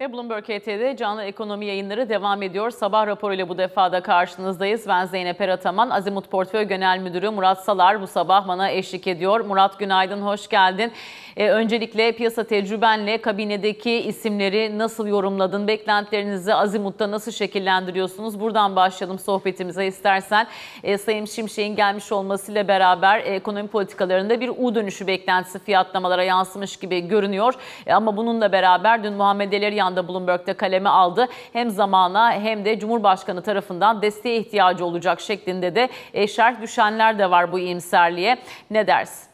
Ve Bloomberg HT'de canlı ekonomi yayınları devam ediyor. Sabah raporuyla bu defa da karşınızdayız. Ben Zeynep Erataman, Azimut Portföy Genel Müdürü Murat Salar bu sabah bana eşlik ediyor. Murat günaydın, hoş geldin. Ee, öncelikle piyasa tecrübenle kabinedeki isimleri nasıl yorumladın? Beklentilerinizi Azimut'ta nasıl şekillendiriyorsunuz? Buradan başlayalım sohbetimize istersen. Ee, Sayın Şimşek'in gelmiş olmasıyla beraber ekonomi politikalarında bir U dönüşü beklentisi fiyatlamalara yansımış gibi görünüyor. E, ama bununla beraber dün Muhammed Eleri anda Bloomberg'de kaleme aldı. Hem zamana hem de Cumhurbaşkanı tarafından desteğe ihtiyacı olacak şeklinde de şerh düşenler de var bu iyimserliğe. Ne dersin?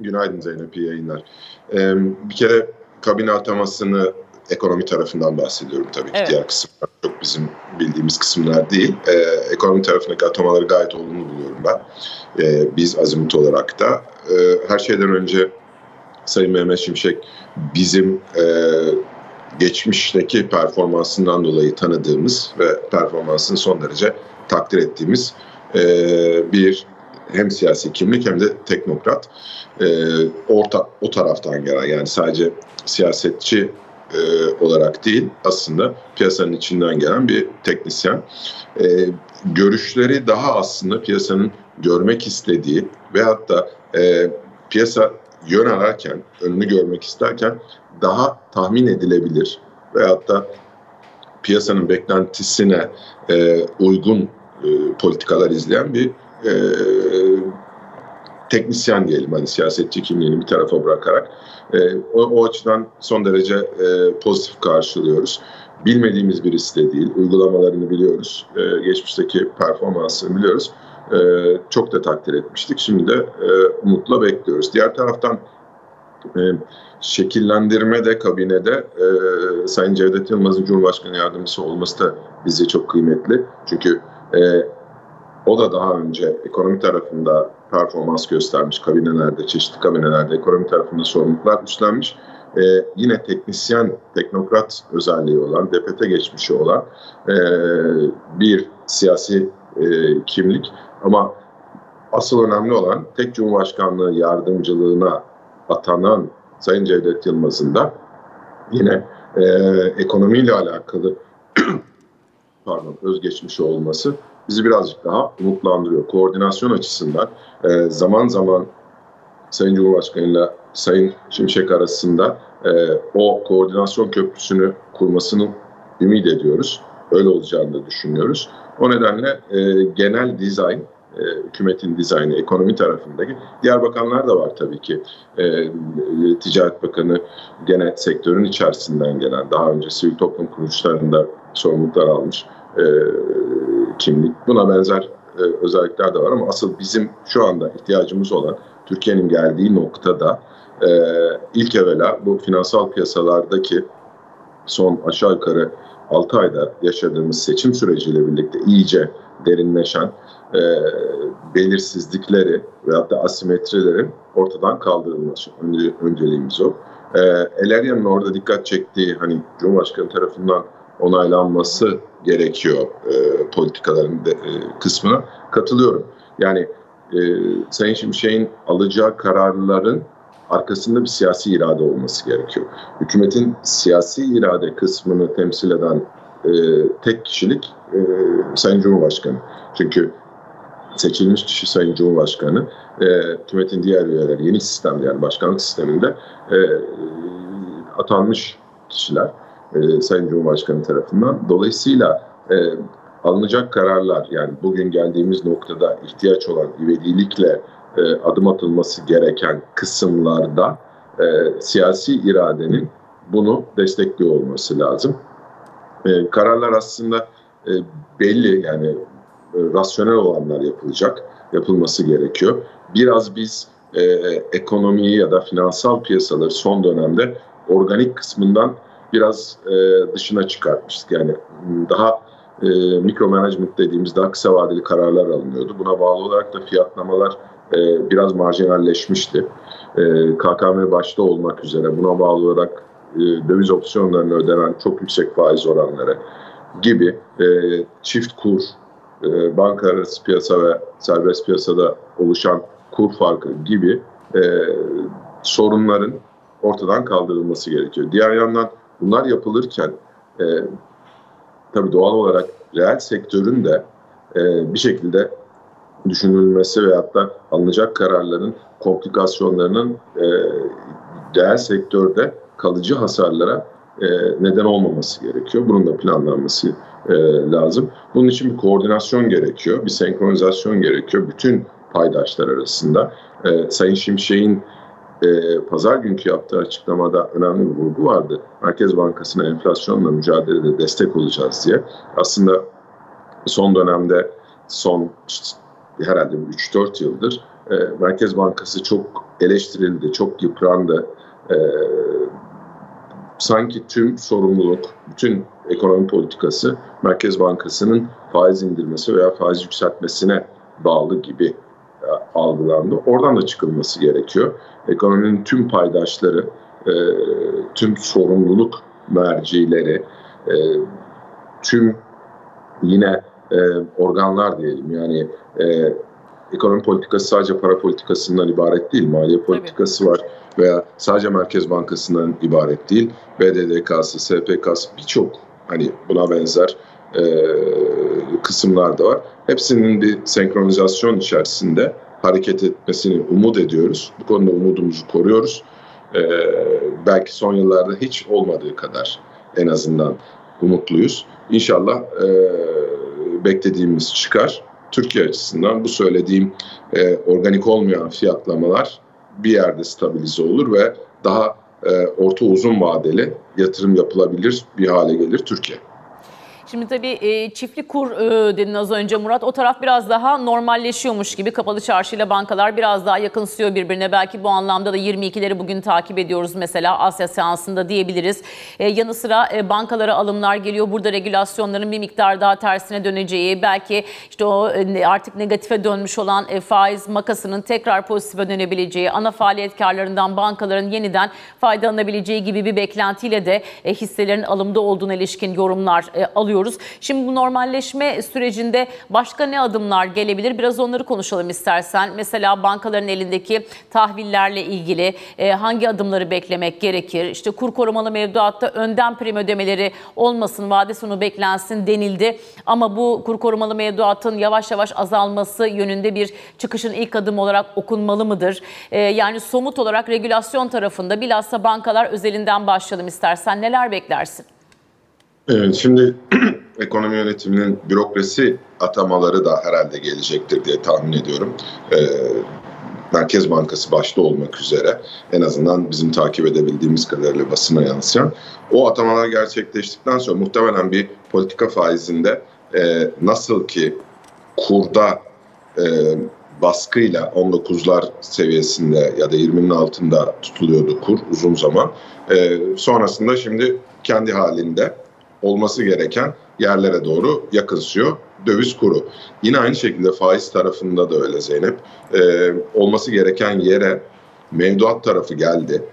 Günaydın Zeynep, iyi yayınlar. Ee, bir kere kabine atamasını ekonomi tarafından bahsediyorum tabii ki. Evet. Diğer kısımlar çok bizim bildiğimiz kısımlar değil. Ee, ekonomi tarafındaki atamaları gayet olumlu buluyorum ben. Ee, biz azimut olarak da. Ee, her şeyden önce Sayın Mehmet Şimşek bizim e, geçmişteki performansından dolayı tanıdığımız ve performansını son derece takdir ettiğimiz e, bir hem siyasi kimlik hem de teknokrat e, orta o taraftan gelen yani sadece siyasetçi e, olarak değil aslında piyasanın içinden gelen bir teknisyen. E, görüşleri daha aslında piyasanın görmek istediği veyahut da e, piyasa yön ararken, önünü görmek isterken daha tahmin edilebilir veyahut da piyasanın beklentisine e, uygun e, politikalar izleyen bir e, teknisyen diyelim hani siyasetçi kimliğini bir tarafa bırakarak e, o, o açıdan son derece e, pozitif karşılıyoruz. Bilmediğimiz birisi de değil, uygulamalarını biliyoruz, e, geçmişteki performansını biliyoruz. E, çok da takdir etmiştik. Şimdi de e, umutla bekliyoruz. Diğer taraftan e, şekillendirme de kabinede e, Sayın Cevdet Yılmaz'ın Cumhurbaşkanı Yardımcısı olması da bize çok kıymetli. Çünkü e, o da daha önce ekonomi tarafında performans göstermiş kabinelerde, çeşitli kabinelerde ekonomi tarafında sorumluluklar üstlenmiş. Ee, yine teknisyen, teknokrat özelliği olan, DPT geçmişi olan e, bir siyasi e, kimlik. Ama asıl önemli olan tek Cumhurbaşkanlığı yardımcılığına atanan Sayın Cevdet Yılmaz'ın da yine e, ekonomiyle alakalı pardon özgeçmişi olması bizi birazcık daha umutlandırıyor. Koordinasyon açısından e, zaman zaman Sayın Cumhurbaşkanı ile Sayın Şimşek arasında e, o koordinasyon köprüsünü kurmasını ümit ediyoruz. Öyle olacağını da düşünüyoruz. O nedenle e, genel dizayn, e, hükümetin dizaynı, ekonomi tarafındaki diğer bakanlar da var tabii ki. E, Ticaret Bakanı gene sektörün içerisinden gelen, daha önce sivil toplum kuruluşlarında sorumluluklar almış e, kimlik. Buna benzer e, özellikler de var ama asıl bizim şu anda ihtiyacımız olan Türkiye'nin geldiği noktada e, ilk evvela bu finansal piyasalardaki son aşağı yukarı 6 ayda yaşadığımız seçim süreciyle birlikte iyice derinleşen e, belirsizlikleri veyahut da asimetrilerin ortadan kaldırılması önce, önceliğimiz o. E, Eleria'nın orada dikkat çektiği hani Cumhurbaşkanı tarafından onaylanması gerekiyor e, politikaların de, e, kısmına katılıyorum. Yani e, Sayın Şimşek'in alacağı kararların arkasında bir siyasi irade olması gerekiyor. Hükümetin siyasi irade kısmını temsil eden e, tek kişilik e, Sayın Cumhurbaşkanı. Çünkü seçilmiş kişi Sayın Cumhurbaşkanı, e, hükümetin diğer üyeleri yeni sistemde yani başkanlık sisteminde e, atanmış kişiler e, Sayın Cumhurbaşkanı tarafından. Dolayısıyla e, alınacak kararlar yani bugün geldiğimiz noktada ihtiyaç olan ivedilikle e, adım atılması gereken kısımlarda e, siyasi iradenin bunu destekliyor olması lazım. E, kararlar aslında e, belli yani e, rasyonel olanlar yapılacak, yapılması gerekiyor. Biraz biz e, ekonomiyi ya da finansal piyasaları son dönemde organik kısmından biraz e, dışına çıkartmıştık. Yani daha e, mikro management dediğimiz daha kısa vadeli kararlar alınıyordu. Buna bağlı olarak da fiyatlamalar e, biraz marjinalleşmişti. E, KKM başta olmak üzere buna bağlı olarak e, döviz opsiyonlarına ödenen çok yüksek faiz oranları gibi e, çift kur, e, banka piyasa ve serbest piyasada oluşan kur farkı gibi e, sorunların ortadan kaldırılması gerekiyor. Diğer yandan bunlar yapılırken e, tabii doğal olarak reel sektörün de e, bir şekilde düşünülmesi veyahut da alınacak kararların komplikasyonlarının e, reel sektörde kalıcı hasarlara e, neden olmaması gerekiyor. Bunun da planlanması e, lazım. Bunun için bir koordinasyon gerekiyor, bir senkronizasyon gerekiyor bütün paydaşlar arasında. E, Sayın Şimşek'in e, pazar günkü yaptığı açıklamada önemli bir vurgu vardı. Merkez Bankası'na enflasyonla mücadelede destek olacağız diye. Aslında son dönemde son herhalde 3-4 yıldır e, Merkez Bankası çok eleştirildi, çok yıprandı. E, sanki tüm sorumluluk, bütün ekonomi politikası Merkez Bankası'nın faiz indirmesi veya faiz yükseltmesine bağlı gibi e, algılandı. Oradan da çıkılması gerekiyor. Ekonominin tüm paydaşları, e, tüm sorumluluk mercileri, e, tüm yine e, organlar diyelim yani e, ekonomi politikası sadece para politikasından ibaret değil, maliye politikası Tabii. var veya sadece Merkez Bankası'ndan ibaret değil. BDDK'sı, SPK'sı birçok hani buna benzer e, kısımlar da var. Hepsinin bir senkronizasyon içerisinde hareket etmesini umut ediyoruz. Bu konuda umudumuzu koruyoruz. E, belki son yıllarda hiç olmadığı kadar en azından umutluyuz. İnşallah e, beklediğimiz çıkar. Türkiye açısından bu söylediğim e, organik olmayan fiyatlamalar bir yerde stabilize olur ve daha e, orta uzun vadeli yatırım yapılabilir bir hale gelir Türkiye. Şimdi tabii e, çiftlik kur dedin az önce Murat. O taraf biraz daha normalleşiyormuş gibi. Kapalı çarşıyla bankalar biraz daha yakınsıyor birbirine. Belki bu anlamda da 22'leri bugün takip ediyoruz mesela Asya seansında diyebiliriz. Yanı sıra bankalara alımlar geliyor. Burada regülasyonların bir miktar daha tersine döneceği, belki işte o artık negatife dönmüş olan faiz makasının tekrar pozitife dönebileceği, ana faaliyet karlarından bankaların yeniden faydalanabileceği gibi bir beklentiyle de hisselerin alımda olduğuna ilişkin yorumlar e, alıyor görüyoruz. Şimdi bu normalleşme sürecinde başka ne adımlar gelebilir? Biraz onları konuşalım istersen. Mesela bankaların elindeki tahvillerle ilgili e, hangi adımları beklemek gerekir? İşte kur korumalı mevduatta önden prim ödemeleri olmasın, vade sonu beklensin denildi. Ama bu kur korumalı mevduatın yavaş yavaş azalması yönünde bir çıkışın ilk adım olarak okunmalı mıdır? E, yani somut olarak regülasyon tarafında bilhassa bankalar özelinden başlayalım istersen. Neler beklersin? Evet, şimdi ekonomi yönetiminin bürokrasi atamaları da herhalde gelecektir diye tahmin ediyorum. Ee, Merkez Bankası başta olmak üzere en azından bizim takip edebildiğimiz kadarıyla basına yansıyan o atamalar gerçekleştikten sonra muhtemelen bir politika faizinde e, nasıl ki kurda e, baskıyla 19'lar seviyesinde ya da 20'nin altında tutuluyordu kur uzun zaman. E, sonrasında şimdi kendi halinde olması gereken yerlere doğru yakınsıyor döviz kuru. Yine aynı şekilde faiz tarafında da öyle Zeynep. Ee, olması gereken yere mevduat tarafı geldi.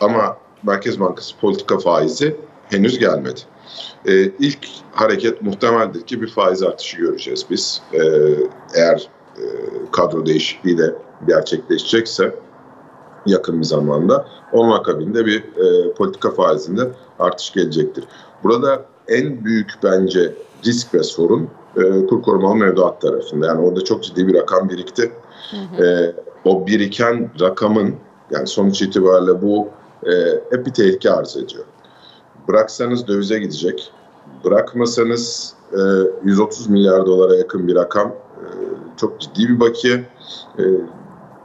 Ama Merkez Bankası politika faizi henüz gelmedi. Ee, ilk hareket muhtemeldir ki bir faiz artışı göreceğiz biz. Ee, eğer e, kadro değişikliği de gerçekleşecekse yakın bir zamanda onun akabinde bir e, politika faizinde artış gelecektir. Burada en büyük bence risk ve sorun e, kur korumalı mevduat tarafında. Yani orada çok ciddi bir rakam birikti. Hı hı. E, o biriken rakamın yani sonuç itibariyle bu e, hep bir tehlike arz ediyor. Bıraksanız dövize gidecek. Bırakmasanız e, 130 milyar dolara yakın bir rakam. E, çok ciddi bir bakiye. E,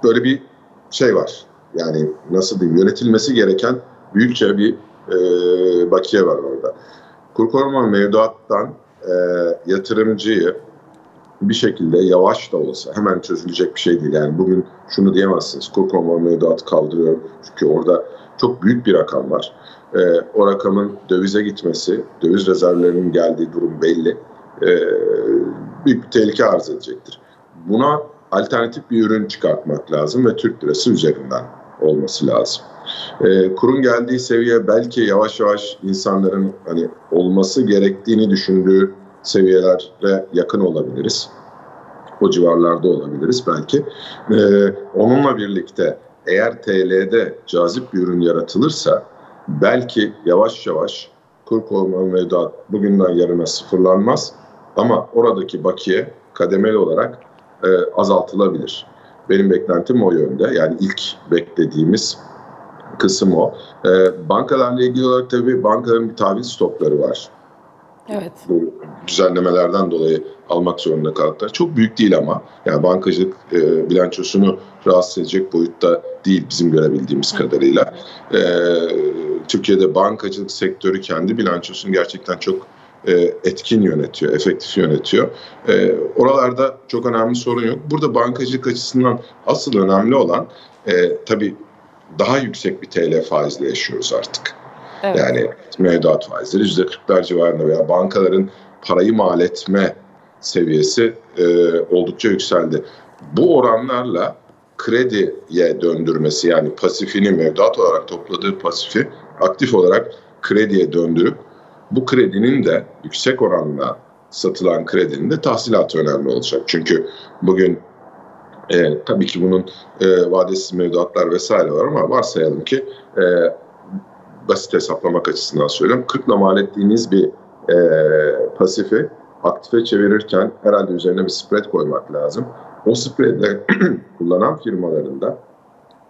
böyle bir şey var. Yani nasıl diyeyim yönetilmesi gereken büyükçe bir e, bakiye var orada. Kur koruma mevduattan e, yatırımcıyı bir şekilde yavaş da olsa hemen çözülecek bir şey değil. Yani bugün şunu diyemezsiniz. Kur koruma mevduatı kaldırıyor. Çünkü orada çok büyük bir rakam var. E, o rakamın dövize gitmesi, döviz rezervlerinin geldiği durum belli. E, büyük bir tehlike arz edecektir. Buna alternatif bir ürün çıkartmak lazım ve Türk lirası üzerinden olması lazım. E, kurun geldiği seviye belki yavaş yavaş insanların hani olması gerektiğini düşündüğü seviyelere yakın olabiliriz. O civarlarda olabiliriz belki. E, onunla birlikte eğer TL'de cazip bir ürün yaratılırsa belki yavaş yavaş kur korumalı mevduat bugünden yarına sıfırlanmaz ama oradaki bakiye kademeli olarak e, azaltılabilir. Benim beklentim o yönde. Yani ilk beklediğimiz kısım o. E, bankalarla ilgili olarak tabii bankaların bir tahvil stokları var. Evet. Bu düzenlemelerden dolayı almak zorunda kaldılar. Çok büyük değil ama. Yani bankacılık e, bilançosunu rahatsız edecek boyutta değil bizim görebildiğimiz kadarıyla. E, Türkiye'de bankacılık sektörü kendi bilançosunu gerçekten çok e, etkin yönetiyor, efektif yönetiyor. E, oralarda çok önemli sorun yok. Burada bankacılık açısından asıl önemli olan e, tabii daha yüksek bir TL faizle yaşıyoruz artık. Evet. Yani mevduat faizleri %40'lar civarında veya bankaların parayı mal etme seviyesi e, oldukça yükseldi. Bu oranlarla krediye döndürmesi yani pasifini mevduat olarak topladığı pasifi aktif olarak krediye döndürüp bu kredinin de yüksek oranla satılan kredinin de tahsilatı önemli olacak. Çünkü bugün e, tabii ki bunun e, vadesiz mevduatlar vesaire var ama varsayalım ki e, basit hesaplamak açısından söylüyorum. 40 mal ettiğiniz bir e, pasifi aktife çevirirken herhalde üzerine bir spread koymak lazım. O spreadle kullanan firmaların da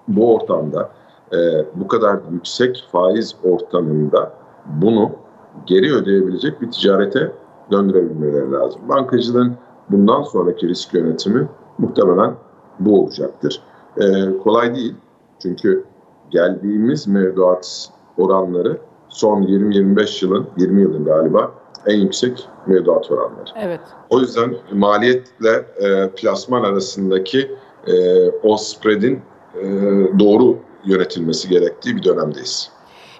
bu ortamda e, bu kadar yüksek faiz ortamında bunu geri ödeyebilecek bir ticarete döndürebilmeleri lazım. Bankacılığın bundan sonraki risk yönetimi muhtemelen bu olacaktır. Ee, kolay değil çünkü geldiğimiz mevduat oranları son 20-25 yılın, 20 yılın galiba en yüksek mevduat oranları. Evet. O yüzden maliyetle e, plasman arasındaki e, o spread'in e, doğru yönetilmesi gerektiği bir dönemdeyiz.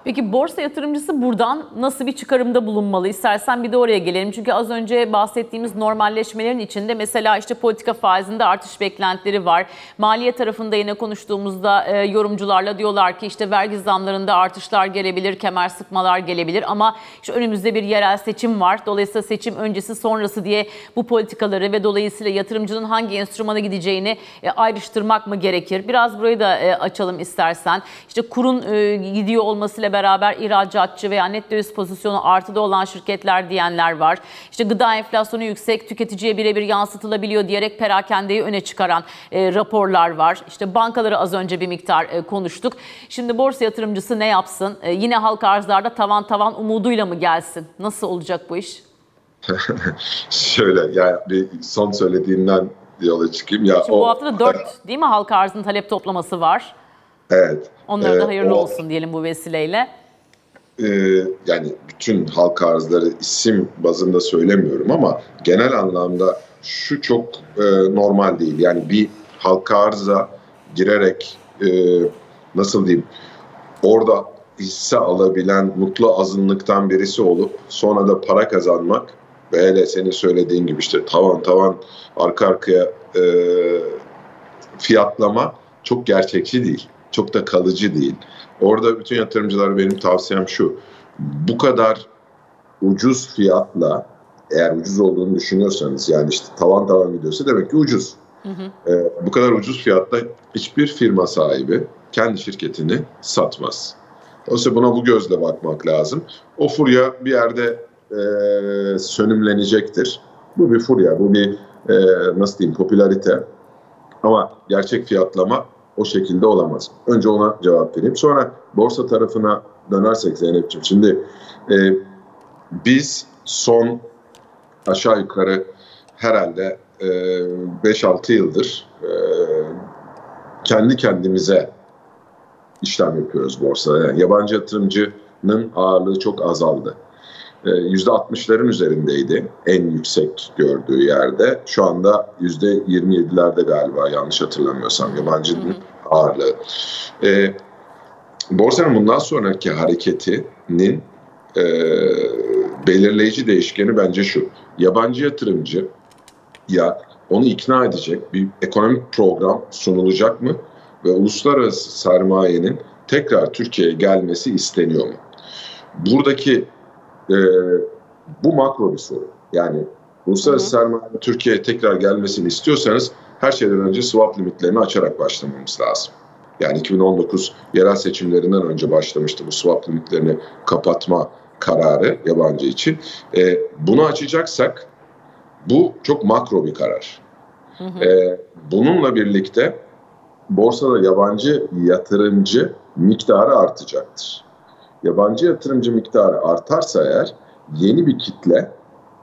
Peki borsa yatırımcısı buradan nasıl bir çıkarımda bulunmalı? İstersen bir de oraya gelelim. Çünkü az önce bahsettiğimiz normalleşmelerin içinde mesela işte politika faizinde artış beklentileri var. Maliye tarafında yine konuştuğumuzda e, yorumcularla diyorlar ki işte vergi zamlarında artışlar gelebilir, kemer sıkmalar gelebilir ama işte önümüzde bir yerel seçim var. Dolayısıyla seçim öncesi sonrası diye bu politikaları ve dolayısıyla yatırımcının hangi enstrümana gideceğini e, ayrıştırmak mı gerekir? Biraz burayı da e, açalım istersen. İşte kurun e, gidiyor olmasıyla beraber ihracatçı veya net döviz pozisyonu artıda olan şirketler diyenler var. İşte gıda enflasyonu yüksek, tüketiciye birebir yansıtılabiliyor diyerek perakendeyi öne çıkaran e, raporlar var. İşte bankaları az önce bir miktar e, konuştuk. Şimdi borsa yatırımcısı ne yapsın? E, yine halka arzlarda tavan tavan umuduyla mı gelsin? Nasıl olacak bu iş? Şöyle yani bir son söylediğinden yola çıkayım. Ya Şimdi o, bu hafta da 4 değil mi halka arzın talep toplaması var? Evet. Onlara ee, da hayırlı o, olsun diyelim bu vesileyle. E, yani bütün halka arzları isim bazında söylemiyorum ama genel anlamda şu çok e, normal değil. Yani bir halka arza girerek e, nasıl diyeyim orada hisse alabilen mutlu azınlıktan birisi olup sonra da para kazanmak ve hele senin söylediğin gibi işte tavan tavan arka arkaya e, fiyatlama çok gerçekçi değil çok da kalıcı değil. Orada bütün yatırımcılara benim tavsiyem şu. Bu kadar ucuz fiyatla eğer ucuz olduğunu düşünüyorsanız yani işte tavan tavan gidiyorsa demek ki ucuz. Hı hı. Ee, bu kadar ucuz fiyatta hiçbir firma sahibi kendi şirketini satmaz. Dolayısıyla buna bu gözle bakmak lazım. O furya bir yerde e, sönümlenecektir. Bu bir furya, bu bir e, nasıl diyeyim popülarite. Ama gerçek fiyatlama o şekilde olamaz. Önce ona cevap vereyim. Sonra borsa tarafına dönersek Zeynep'ciğim. Şimdi e, biz son aşağı yukarı herhalde e, 5-6 yıldır e, kendi kendimize işlem yapıyoruz borsada. Yani yabancı yatırımcının ağırlığı çok azaldı. %60'ların ee, üzerindeydi en yüksek gördüğü yerde. Şu anda %27'lerde galiba yanlış hatırlamıyorsam yabancının ağırlığı. E, borsanın bundan sonraki hareketinin e, belirleyici değişkeni bence şu. Yabancı yatırımcı ya onu ikna edecek bir ekonomik program sunulacak mı? Ve uluslararası sermayenin tekrar Türkiye'ye gelmesi isteniyor mu? Buradaki e, bu makro bir soru. Yani uluslararası sermaye Türkiye'ye tekrar gelmesini istiyorsanız her şeyden önce swap limitlerini açarak başlamamız lazım. Yani 2019 yerel seçimlerinden önce başlamıştı bu swap limitlerini kapatma kararı yabancı için. E, bunu açacaksak bu çok makro bir karar. Hı hı. E, bununla birlikte borsada yabancı yatırımcı miktarı artacaktır. Yabancı yatırımcı miktarı artarsa eğer yeni bir kitle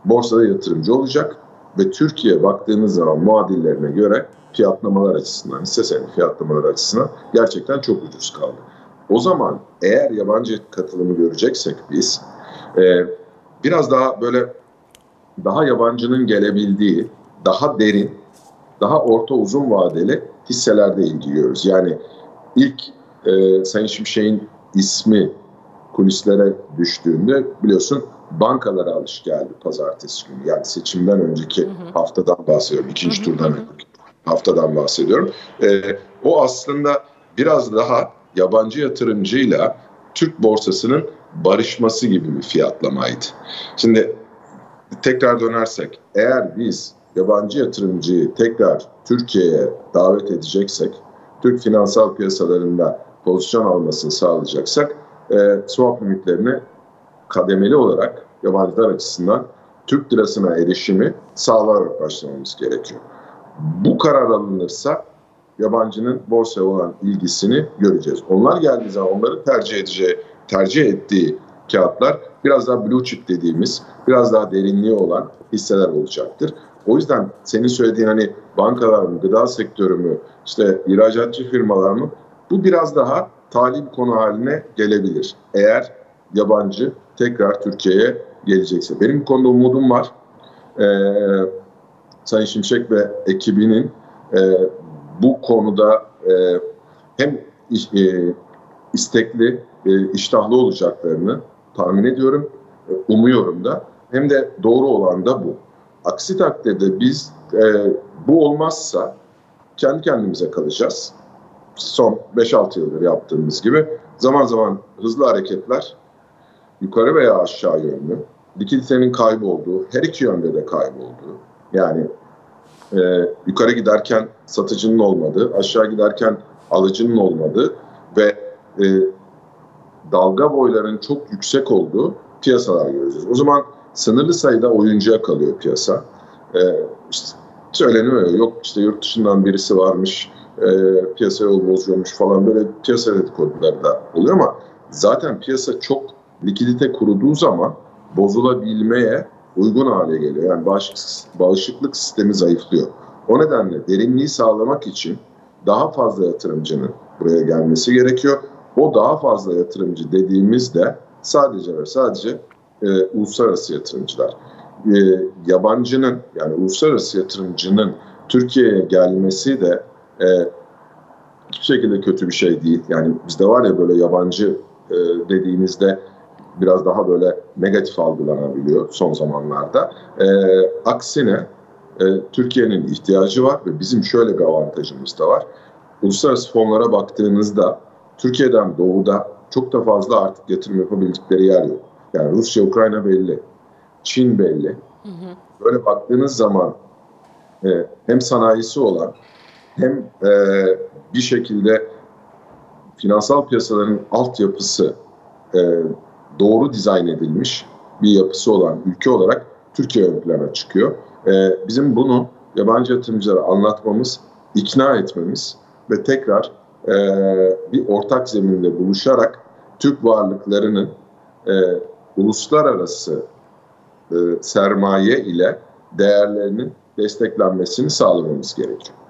borsada yatırımcı olacak ve Türkiye baktığınız zaman muadillerine göre fiyatlamalar açısından, hisse senedi fiyatlamalar açısından gerçekten çok ucuz kaldı. O zaman eğer yabancı katılımı göreceksek biz e, biraz daha böyle daha yabancının gelebildiği, daha derin, daha orta uzun vadeli hisselerde ilgiliyoruz. Yani ilk e, Sayın Şimşek'in ismi kulislere düştüğünde biliyorsun bankalara alış geldi pazartesi günü. Yani seçimden önceki hı hı. haftadan bahsediyorum. ikinci hı hı. turdan önceki haftadan bahsediyorum. E, o aslında biraz daha yabancı yatırımcıyla Türk borsasının barışması gibi bir fiyatlamaydı. Şimdi tekrar dönersek eğer biz yabancı yatırımcıyı tekrar Türkiye'ye davet edeceksek, Türk finansal piyasalarında pozisyon almasını sağlayacaksak e, swap limitlerini kademeli olarak yabancılar açısından Türk lirasına erişimi sağlayarak başlamamız gerekiyor. Bu karar alınırsa yabancının borsaya olan ilgisini göreceğiz. Onlar geldiği zaman onların tercih edeceği, tercih ettiği kağıtlar biraz daha blue chip dediğimiz, biraz daha derinliği olan hisseler olacaktır. O yüzden senin söylediğin hani bankalar mı, gıda sektörü mü, işte ihracatçı firmalar mı bu biraz daha tali bir konu haline gelebilir. Eğer yabancı tekrar Türkiye'ye gelecekse. Benim bu konuda umudum var. Ee, Sayın Şimşek ve ekibinin e, bu konuda e, hem e, istekli, e, iştahlı olacaklarını tahmin ediyorum, e, umuyorum da. Hem de doğru olan da bu. Aksi takdirde biz e, bu olmazsa kendi kendimize kalacağız. Son 5-6 yıldır yaptığımız gibi zaman zaman hızlı hareketler yukarı veya aşağı yönlü likiditenin kaybolduğu, her iki yönde de kaybolduğu yani e, yukarı giderken satıcının olmadığı, aşağı giderken alıcının olmadığı ve e, dalga boylarının çok yüksek olduğu piyasalar göreceğiz. O zaman sınırlı sayıda oyuncuya kalıyor piyasa. E, işte söyleniyor yok işte yurt dışından birisi varmış, e, piyasa yol bozuyormuş falan böyle piyasa dedikoduları da oluyor ama zaten piyasa çok likidite kuruduğu zaman bozulabilmeye uygun hale geliyor. Yani bağışıklık, bağışıklık sistemi zayıflıyor. O nedenle derinliği sağlamak için daha fazla yatırımcının buraya gelmesi gerekiyor. O daha fazla yatırımcı dediğimizde sadece ve sadece e, uluslararası yatırımcılar. E, yabancının yani uluslararası yatırımcının Türkiye'ye gelmesi de e, hiçbir şekilde kötü bir şey değil. Yani bizde var ya böyle yabancı e, dediğinizde biraz daha böyle negatif algılanabiliyor son zamanlarda. E, aksine e, Türkiye'nin ihtiyacı var ve bizim şöyle bir avantajımız da var. Uluslararası fonlara baktığınızda Türkiye'den doğuda çok da fazla artık yatırım yapabildikleri yer yok. Yani Rusya, Ukrayna belli, Çin belli. Hı hı. Böyle baktığınız zaman e, hem sanayisi olan hem e, bir şekilde finansal piyasaların altyapısı e, doğru dizayn edilmiş bir yapısı olan ülke olarak Türkiye ön plana çıkıyor. E, bizim bunu yabancı yatırımcılara anlatmamız, ikna etmemiz ve tekrar e, bir ortak zeminde buluşarak Türk varlıklarının e, uluslararası e, sermaye ile değerlerinin desteklenmesini sağlamamız gerekiyor.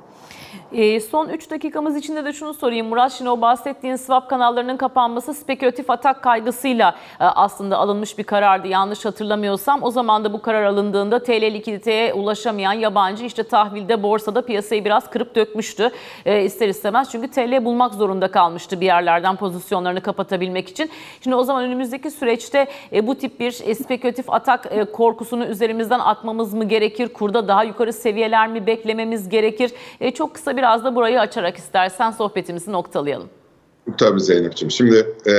E, son 3 dakikamız içinde de şunu sorayım. Murat şimdi o bahsettiğin swap kanallarının kapanması spekülatif atak kaygısıyla e, aslında alınmış bir karardı. Yanlış hatırlamıyorsam o zaman da bu karar alındığında TL likiditeye ulaşamayan yabancı işte tahvilde borsada piyasayı biraz kırıp dökmüştü. E, ister istemez çünkü TL bulmak zorunda kalmıştı bir yerlerden pozisyonlarını kapatabilmek için. Şimdi o zaman önümüzdeki süreçte e, bu tip bir e, spekülatif atak e, korkusunu üzerimizden atmamız mı gerekir? Kurda daha yukarı seviyeler mi beklememiz gerekir? E, çok kısa bir biraz da burayı açarak istersen sohbetimizi noktalayalım. Tabii Zeynep'ciğim. Şimdi e,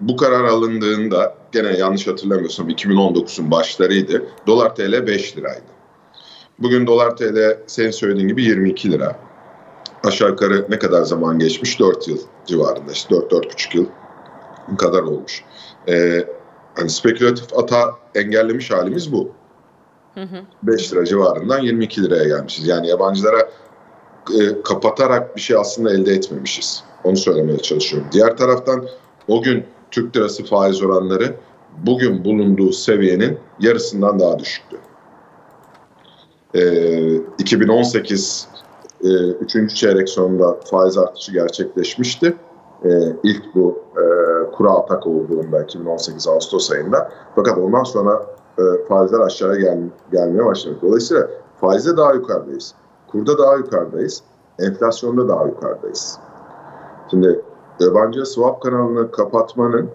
bu karar alındığında gene yanlış hatırlamıyorsam 2019'un başlarıydı. Dolar TL 5 liraydı. Bugün dolar TL senin söylediğin gibi 22 lira. aşağı yukarı ne kadar zaman geçmiş? 4 yıl civarında. İşte 4-4,5 yıl kadar olmuş. E, hani spekülatif ata engellemiş halimiz bu. Hı hı. 5 lira civarından 22 liraya gelmişiz. Yani yabancılara e, kapatarak bir şey aslında elde etmemişiz. Onu söylemeye çalışıyorum. Diğer taraftan o gün Türk lirası faiz oranları bugün bulunduğu seviyenin yarısından daha düşüktü. E, 2018 e, 3. çeyrek sonunda faiz artışı gerçekleşmişti. E, ilk bu e, kura atak olduğunda 2018 Ağustos ayında. Fakat ondan sonra e, faizler aşağıya gel, gelmeye başladı. Dolayısıyla faizde daha yukarıdayız. Kurda daha yukarıdayız. Enflasyonda daha yukarıdayız. Şimdi yabancı swap kanalını kapatmanın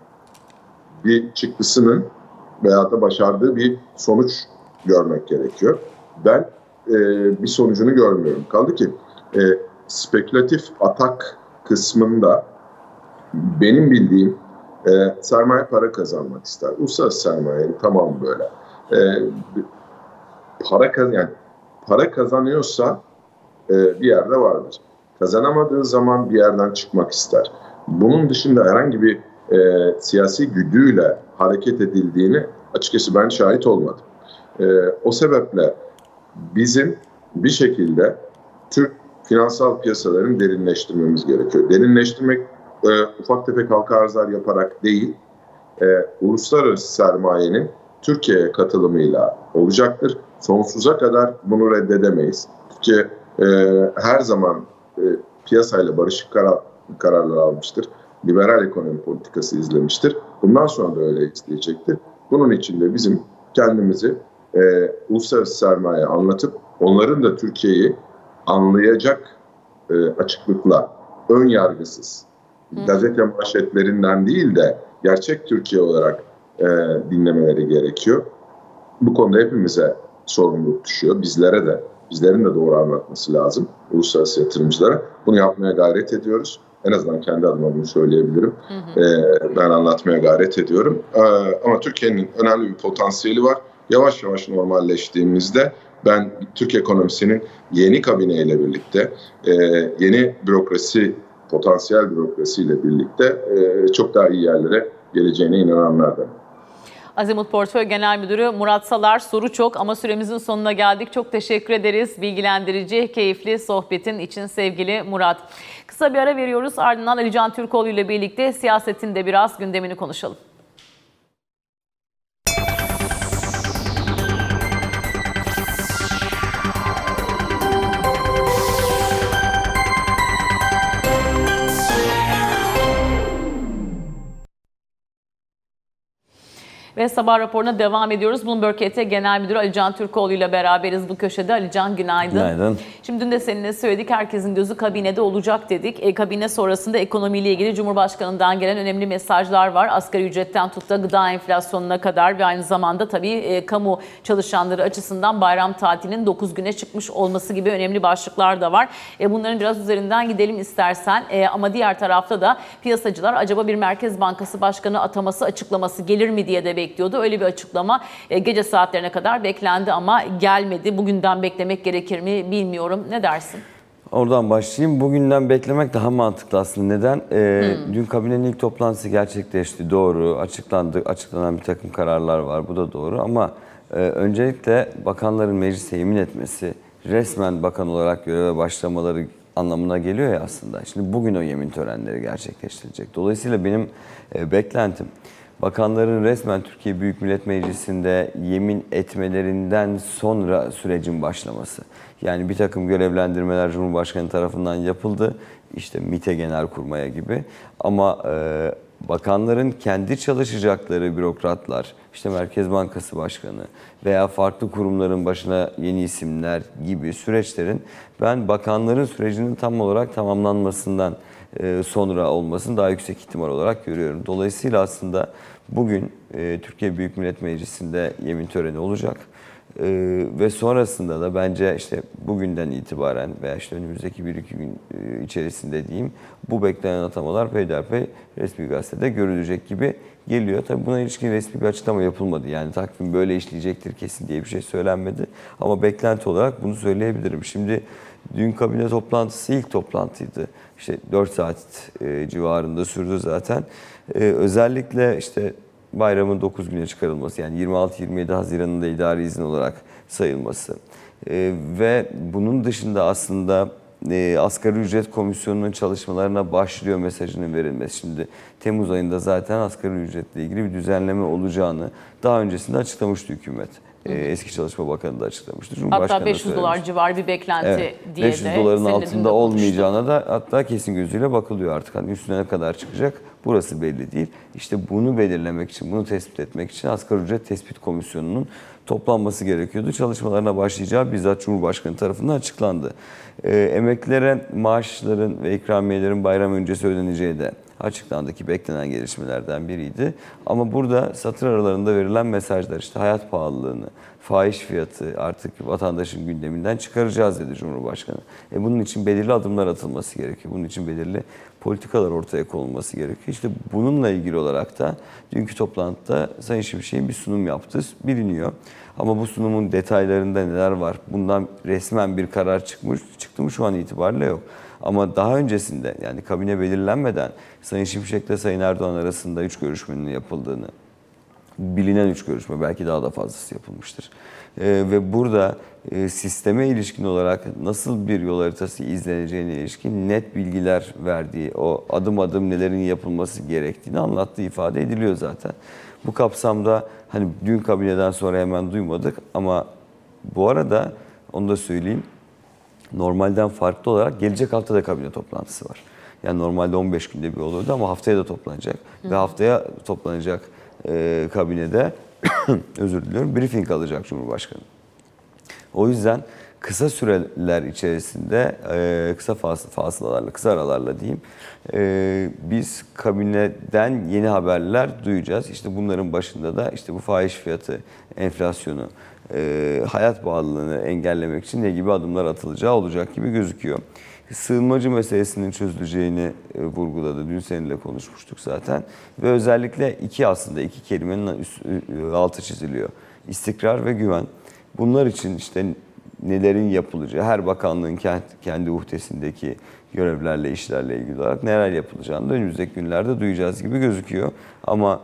bir çıktısının veya da başardığı bir sonuç görmek gerekiyor. Ben e, bir sonucunu görmüyorum. Kaldı ki e, spekülatif atak kısmında benim bildiğim e, sermaye para kazanmak ister. Uluslararası sermayenin tamam böyle. E, para kaz yani para kazanıyorsa e, bir yerde vardır. Kazanamadığı zaman bir yerden çıkmak ister. Bunun dışında herhangi bir e, siyasi güdüyle hareket edildiğini açıkçası ben şahit olmadım. E, o sebeple bizim bir şekilde Türk finansal piyasaların derinleştirmemiz gerekiyor. Derinleştirmek e, ufak tefek halka arzlar yaparak değil, e, uluslararası sermayenin Türkiye'ye katılımıyla olacaktır. Sonsuza kadar bunu reddedemeyiz. Türkiye e, her zaman e, piyasayla barışık karar, kararlar almıştır. Liberal ekonomi politikası izlemiştir. Bundan sonra da öyle isteyecektir. Bunun için de bizim kendimizi e, uluslararası sermaye anlatıp onların da Türkiye'yi anlayacak e, açıklıkla, ön yargısız, Hı. gazete manşetlerinden değil de gerçek Türkiye olarak e, dinlemeleri gerekiyor. Bu konuda hepimize sorumluluk düşüyor. Bizlere de, bizlerin de doğru anlatması lazım uluslararası yatırımcılara. Bunu yapmaya gayret ediyoruz. En azından kendi adıma bunu söyleyebilirim. Hı hı. Ee, ben anlatmaya gayret ediyorum. Ee, ama Türkiye'nin önemli bir potansiyeli var. Yavaş yavaş normalleştiğimizde ben Türk ekonomisinin yeni kabineyle birlikte, e, yeni bürokrasi, potansiyel bürokrasiyle birlikte e, çok daha iyi yerlere geleceğine inananlardanım. Azimut Portföy Genel Müdürü Murat Salar soru çok ama süremizin sonuna geldik. Çok teşekkür ederiz bilgilendirici, keyifli sohbetin için sevgili Murat. Kısa bir ara veriyoruz ardından Ali Can Türkoğlu ile birlikte siyasetin de biraz gündemini konuşalım. Ve sabah raporuna devam ediyoruz. Bloomberg ET Genel Müdürü Ali Can Türkoğlu ile beraberiz bu köşede. Ali Can günaydın. Günaydın. Şimdi dün de seninle söyledik herkesin gözü kabinede olacak dedik. E, kabine sonrasında ekonomiyle ilgili Cumhurbaşkanı'ndan gelen önemli mesajlar var. Asgari ücretten tut da gıda enflasyonuna kadar ve aynı zamanda tabii e, kamu çalışanları açısından bayram tatilinin 9 güne çıkmış olması gibi önemli başlıklar da var. E, bunların biraz üzerinden gidelim istersen. E, ama diğer tarafta da piyasacılar acaba bir Merkez Bankası Başkanı ataması açıklaması gelir mi diye de bekliyor bekliyordu. Öyle bir açıklama e, gece saatlerine kadar beklendi ama gelmedi. Bugünden beklemek gerekir mi bilmiyorum. Ne dersin? Oradan başlayayım. Bugünden beklemek daha mantıklı aslında. Neden? Ee, hmm. Dün kabinenin ilk toplantısı gerçekleşti. Doğru. Açıklandı. Açıklanan bir takım kararlar var. Bu da doğru. Ama e, öncelikle bakanların meclise yemin etmesi, resmen bakan olarak göreve başlamaları anlamına geliyor ya aslında. Şimdi bugün o yemin törenleri gerçekleştirecek. Dolayısıyla benim e, beklentim bakanların resmen Türkiye Büyük Millet Meclisi'nde yemin etmelerinden sonra sürecin başlaması. Yani bir takım görevlendirmeler Cumhurbaşkanı tarafından yapıldı. İşte MİT'e genel kurmaya gibi. Ama e, bakanların kendi çalışacakları bürokratlar, işte Merkez Bankası Başkanı veya farklı kurumların başına yeni isimler gibi süreçlerin ben bakanların sürecinin tam olarak tamamlanmasından sonra olmasını daha yüksek ihtimal olarak görüyorum. Dolayısıyla aslında bugün e, Türkiye Büyük Millet Meclisi'nde yemin töreni olacak. E, ve sonrasında da bence işte bugünden itibaren veya işte önümüzdeki bir iki gün içerisinde diyeyim bu beklenen atamalar peyderpey resmi gazetede görülecek gibi geliyor. Tabii buna ilişkin resmi bir açıklama yapılmadı. Yani takvim böyle işleyecektir kesin diye bir şey söylenmedi. Ama beklenti olarak bunu söyleyebilirim. Şimdi dün kabine toplantısı ilk toplantıydı. İşte 4 saat e, civarında sürdü zaten. E, özellikle işte bayramın 9 güne çıkarılması yani 26-27 Haziran'ın da idari izin olarak sayılması. E, ve bunun dışında aslında e, asgari ücret komisyonunun çalışmalarına başlıyor mesajının verilmesi. Şimdi Temmuz ayında zaten asgari ücretle ilgili bir düzenleme olacağını daha öncesinde açıklamıştı hükümet. E, eski Çalışma Bakanı da açıklamıştı. Hatta 500 dolar civarı bir beklenti Evet, diye 500 de doların altında olmayacağına da hatta kesin gözüyle bakılıyor artık. Hani üstüne ne kadar çıkacak burası belli değil. İşte bunu belirlemek için, bunu tespit etmek için Asgari Ücret Tespit Komisyonu'nun toplanması gerekiyordu. Çalışmalarına başlayacağı bizzat Cumhurbaşkanı tarafından açıklandı. Ee, emeklilere maaşların ve ikramiyelerin bayram öncesi ödeneceği de açıklandı ki beklenen gelişmelerden biriydi. Ama burada satır aralarında verilen mesajlar işte hayat pahalılığını, fahiş fiyatı artık vatandaşın gündeminden çıkaracağız dedi Cumhurbaşkanı. E bunun için belirli adımlar atılması gerekiyor. Bunun için belirli politikalar ortaya konulması gerekiyor. İşte bununla ilgili olarak da dünkü toplantıda Sayın Şimşek'in bir sunum yaptığı biliniyor. Ama bu sunumun detaylarında neler var? Bundan resmen bir karar çıkmış, çıktı mı şu an itibariyle yok. Ama daha öncesinde yani kabine belirlenmeden Sayın Şimşek ile Sayın Erdoğan arasında üç görüşmenin yapıldığını, bilinen üç görüşme belki daha da fazlası yapılmıştır. Ee, ve burada e, sisteme ilişkin olarak nasıl bir yol haritası izleneceğine ilişkin net bilgiler verdiği, o adım adım nelerin yapılması gerektiğini anlattığı ifade ediliyor zaten. Bu kapsamda hani dün kabineden sonra hemen duymadık ama bu arada onu da söyleyeyim normalden farklı olarak gelecek hafta da kabine toplantısı var. Yani normalde 15 günde bir olurdu ama haftaya da toplanacak. Ve haftaya toplanacak e, kabinede özür diliyorum briefing alacak Cumhurbaşkanı. O yüzden kısa süreler içerisinde e, kısa fas- fasılalarla, kısa aralarla diyeyim e, biz kabineden yeni haberler duyacağız. İşte bunların başında da işte bu fahiş fiyatı, enflasyonu, e, hayat pahalılığını engellemek için ne gibi adımlar atılacağı olacak gibi gözüküyor. Sığınmacı meselesinin çözüleceğini vurguladı. Dün seninle konuşmuştuk zaten. Ve özellikle iki aslında iki kelimenin altı çiziliyor. İstikrar ve güven. Bunlar için işte nelerin yapılacağı, her bakanlığın kendi uhdesindeki görevlerle, işlerle ilgili olarak neler yapılacağını da önümüzdeki günlerde duyacağız gibi gözüküyor. Ama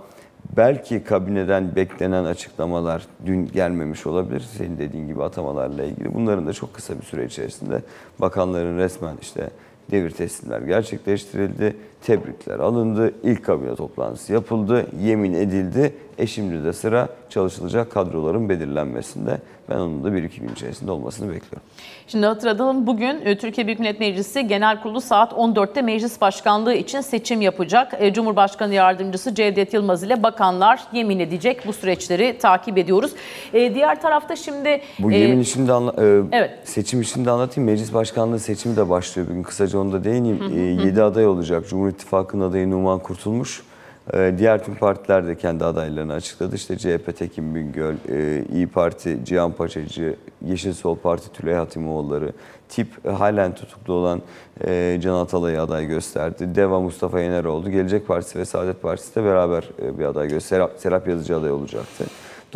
belki kabineden beklenen açıklamalar dün gelmemiş olabilir. Senin dediğin gibi atamalarla ilgili. Bunların da çok kısa bir süre içerisinde bakanların resmen işte devir teslimler gerçekleştirildi. Tebrikler alındı. İlk kabine toplantısı yapıldı. Yemin edildi. E şimdi de sıra çalışılacak kadroların belirlenmesinde. Ben onun da bir iki gün içerisinde olmasını bekliyorum. Şimdi hatırlatalım bugün e, Türkiye Büyük Millet Meclisi Genel Kurulu saat 14'te meclis başkanlığı için seçim yapacak. E, Cumhurbaşkanı Yardımcısı Cevdet Yılmaz ile bakanlar yemin edecek. Bu süreçleri takip ediyoruz. E, Diğer tarafta şimdi... Bu e, yemin işini de anla- e, evet. seçim işini de anlatayım. Meclis başkanlığı seçimi de başlıyor bugün. Kısaca onu da değineyim. 7 aday olacak. Cumhur İttifakı'nın adayı Numan Kurtulmuş. E, diğer tüm partiler de kendi adaylarını açıkladı. İşte CHP Tekin Bingöl, e, İyi Parti Cihan Paçacı, Yeşil Sol Parti Tülay Hatimoğulları, TİP halen tutuklu olan e, Can Atalay'ı aday gösterdi. DEVA Mustafa Yeneroğlu, Gelecek Partisi ve Saadet Partisi de beraber e, bir aday gösterdi. Serap, Serap Yazıcı aday olacaktı.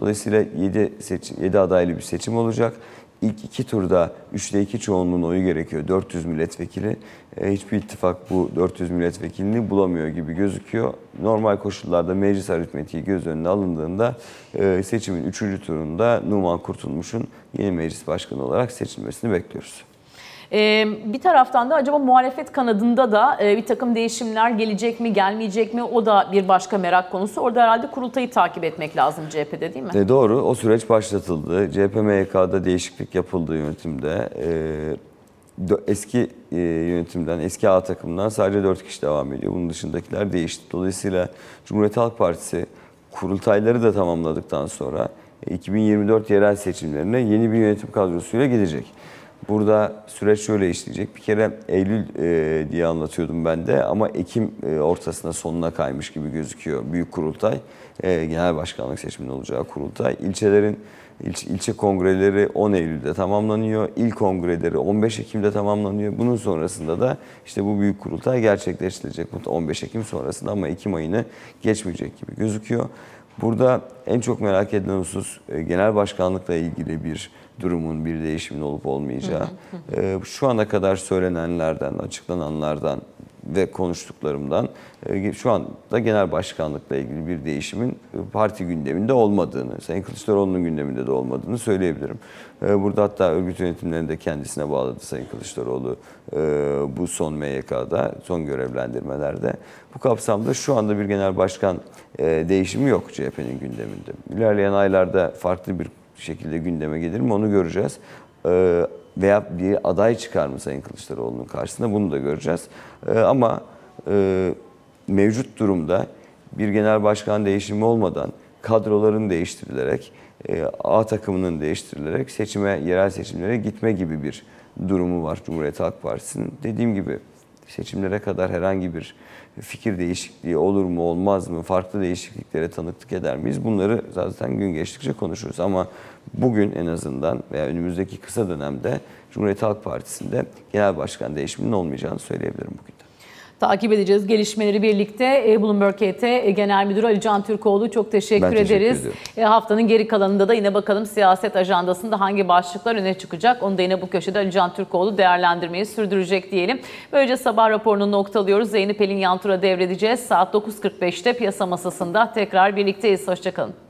Dolayısıyla 7, seçim, 7 adaylı bir seçim olacak. İlk iki turda 3'te 2 çoğunluğun oyu gerekiyor. 400 milletvekili. E, hiçbir ittifak bu 400 milletvekilini bulamıyor gibi gözüküyor. Normal koşullarda meclis aritmetiği göz önüne alındığında e, seçimin 3. turunda Numan Kurtulmuş'un yeni meclis başkanı olarak seçilmesini bekliyoruz. Ee, bir taraftan da acaba muhalefet kanadında da e, bir takım değişimler gelecek mi, gelmeyecek mi? O da bir başka merak konusu. Orada herhalde kurultayı takip etmek lazım CHP'de değil mi? E, doğru, o süreç başlatıldı. CHP MYK'da değişiklik yapıldı yönetimde. E, eski e, yönetimden, eski A takımından sadece 4 kişi devam ediyor. Bunun dışındakiler değişti. Dolayısıyla Cumhuriyet Halk Partisi kurultayları da tamamladıktan sonra e, 2024 yerel seçimlerine yeni bir yönetim kadrosuyla gidecek. Burada süreç şöyle işleyecek. Bir kere Eylül e, diye anlatıyordum ben de ama Ekim e, ortasına sonuna kaymış gibi gözüküyor. Büyük kurultay, e, genel başkanlık seçiminin olacağı kurultay. İlçelerin ilçe, ilçe kongreleri 10 Eylül'de tamamlanıyor. İl kongreleri 15 Ekim'de tamamlanıyor. Bunun sonrasında da işte bu büyük kurultay gerçekleştirilecek 15 Ekim sonrasında ama Ekim ayını geçmeyecek gibi gözüküyor. Burada en çok merak edilen husus e, genel başkanlıkla ilgili bir durumun, bir değişimin olup olmayacağı. E, Şu ana kadar söylenenlerden, açıklananlardan ve konuştuklarımdan e, şu anda genel başkanlıkla ilgili bir değişimin e, parti gündeminde olmadığını, Sayın Kılıçdaroğlu'nun gündeminde de olmadığını söyleyebilirim. E, Burada hatta örgüt yönetimlerini de kendisine bağladı Sayın Kılıçdaroğlu e, bu son MYK'da, son görevlendirmelerde. Bu kapsamda şu anda bir genel başkan e, değişimi yok CHP'nin gündeminde. İlerleyen aylarda farklı bir şekilde gündeme gelir mi onu göreceğiz. E, Veya bir aday çıkar mı Sayın Kılıçdaroğlu'nun karşısında bunu da göreceğiz. E, Ama e, mevcut durumda bir genel başkan değişimi olmadan kadroların değiştirilerek, e, A takımının değiştirilerek seçime, yerel seçimlere gitme gibi bir durumu var Cumhuriyet Halk Partisi'nin. Dediğim gibi seçimlere kadar herhangi bir fikir değişikliği olur mu olmaz mı, farklı değişikliklere tanıklık eder miyiz? Bunları zaten gün geçtikçe konuşuruz ama bugün en azından veya önümüzdeki kısa dönemde Cumhuriyet Halk Partisi'nde genel başkan değişiminin olmayacağını söyleyebilirim bugün. Takip edeceğiz gelişmeleri birlikte. E, Bloomberg KT e, Genel Müdürü Ali Can Türkoğlu çok teşekkür Ben teşekkür ederiz. ediyorum. E, haftanın geri kalanında da yine bakalım siyaset ajandasında hangi başlıklar öne çıkacak. Onu da yine bu köşede Ali Can Türkoğlu değerlendirmeyi sürdürecek diyelim. Böylece sabah raporunu noktalıyoruz. Zeynep Elin Yantur'a devredeceğiz. Saat 9.45'te piyasa masasında tekrar birlikteyiz. Hoşçakalın.